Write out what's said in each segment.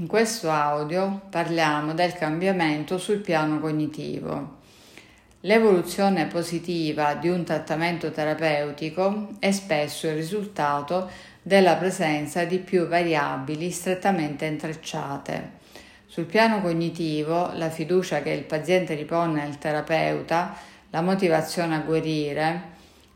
In questo audio parliamo del cambiamento sul piano cognitivo. L'evoluzione positiva di un trattamento terapeutico è spesso il risultato della presenza di più variabili strettamente intrecciate. Sul piano cognitivo, la fiducia che il paziente ripone nel terapeuta, la motivazione a guarire,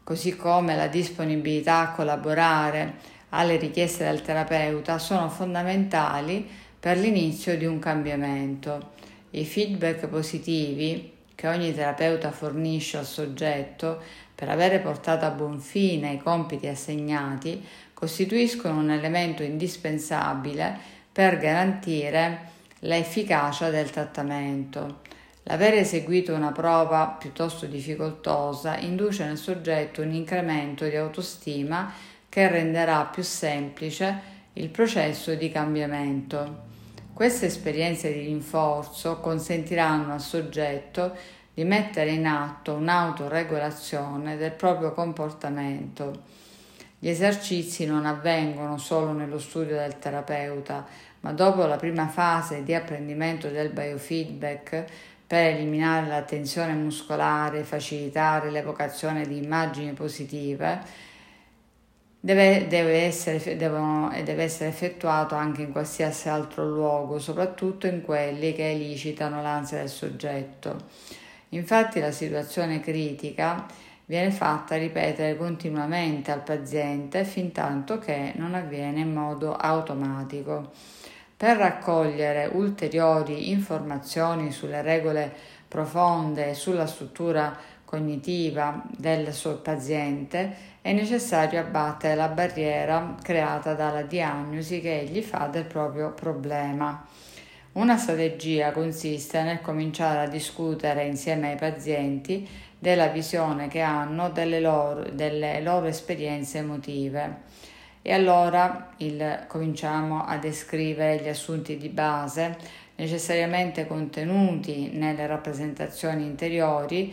così come la disponibilità a collaborare alle richieste del terapeuta, sono fondamentali per l'inizio di un cambiamento. I feedback positivi che ogni terapeuta fornisce al soggetto per avere portato a buon fine i compiti assegnati costituiscono un elemento indispensabile per garantire l'efficacia del trattamento. L'aver eseguito una prova piuttosto difficoltosa induce nel soggetto un incremento di autostima che renderà più semplice il processo di cambiamento. Queste esperienze di rinforzo consentiranno al soggetto di mettere in atto un'autoregolazione del proprio comportamento. Gli esercizi non avvengono solo nello studio del terapeuta, ma dopo la prima fase di apprendimento del biofeedback per eliminare la tensione muscolare e facilitare l'evocazione di immagini positive, deve, deve, essere, devono, deve essere effettuato anche in qualsiasi altro luogo, soprattutto in quelli che elicitano l'ansia del soggetto. Infatti la situazione critica viene fatta ripetere continuamente al paziente fin tanto che non avviene in modo automatico. Per raccogliere ulteriori informazioni sulle regole profonde e sulla struttura cognitiva del suo paziente, è necessario abbattere la barriera creata dalla diagnosi che egli fa del proprio problema. Una strategia consiste nel cominciare a discutere insieme ai pazienti della visione che hanno delle loro, delle loro esperienze emotive. E allora il, cominciamo a descrivere gli assunti di base necessariamente contenuti nelle rappresentazioni interiori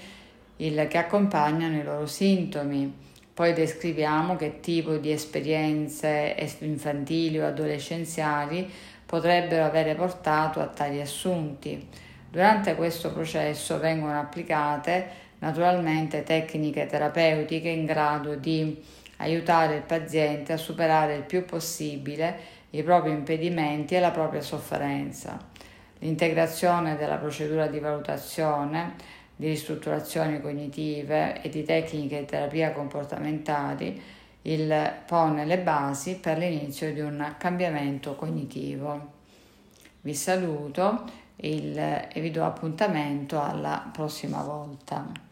il, che accompagnano i loro sintomi. Poi descriviamo che tipo di esperienze infantili o adolescenziali potrebbero avere portato a tali assunti. Durante questo processo vengono applicate naturalmente tecniche terapeutiche in grado di aiutare il paziente a superare il più possibile i propri impedimenti e la propria sofferenza. L'integrazione della procedura di valutazione di ristrutturazioni cognitive e di tecniche di terapia comportamentali il, pone le basi per l'inizio di un cambiamento cognitivo. Vi saluto il, e vi do appuntamento alla prossima volta.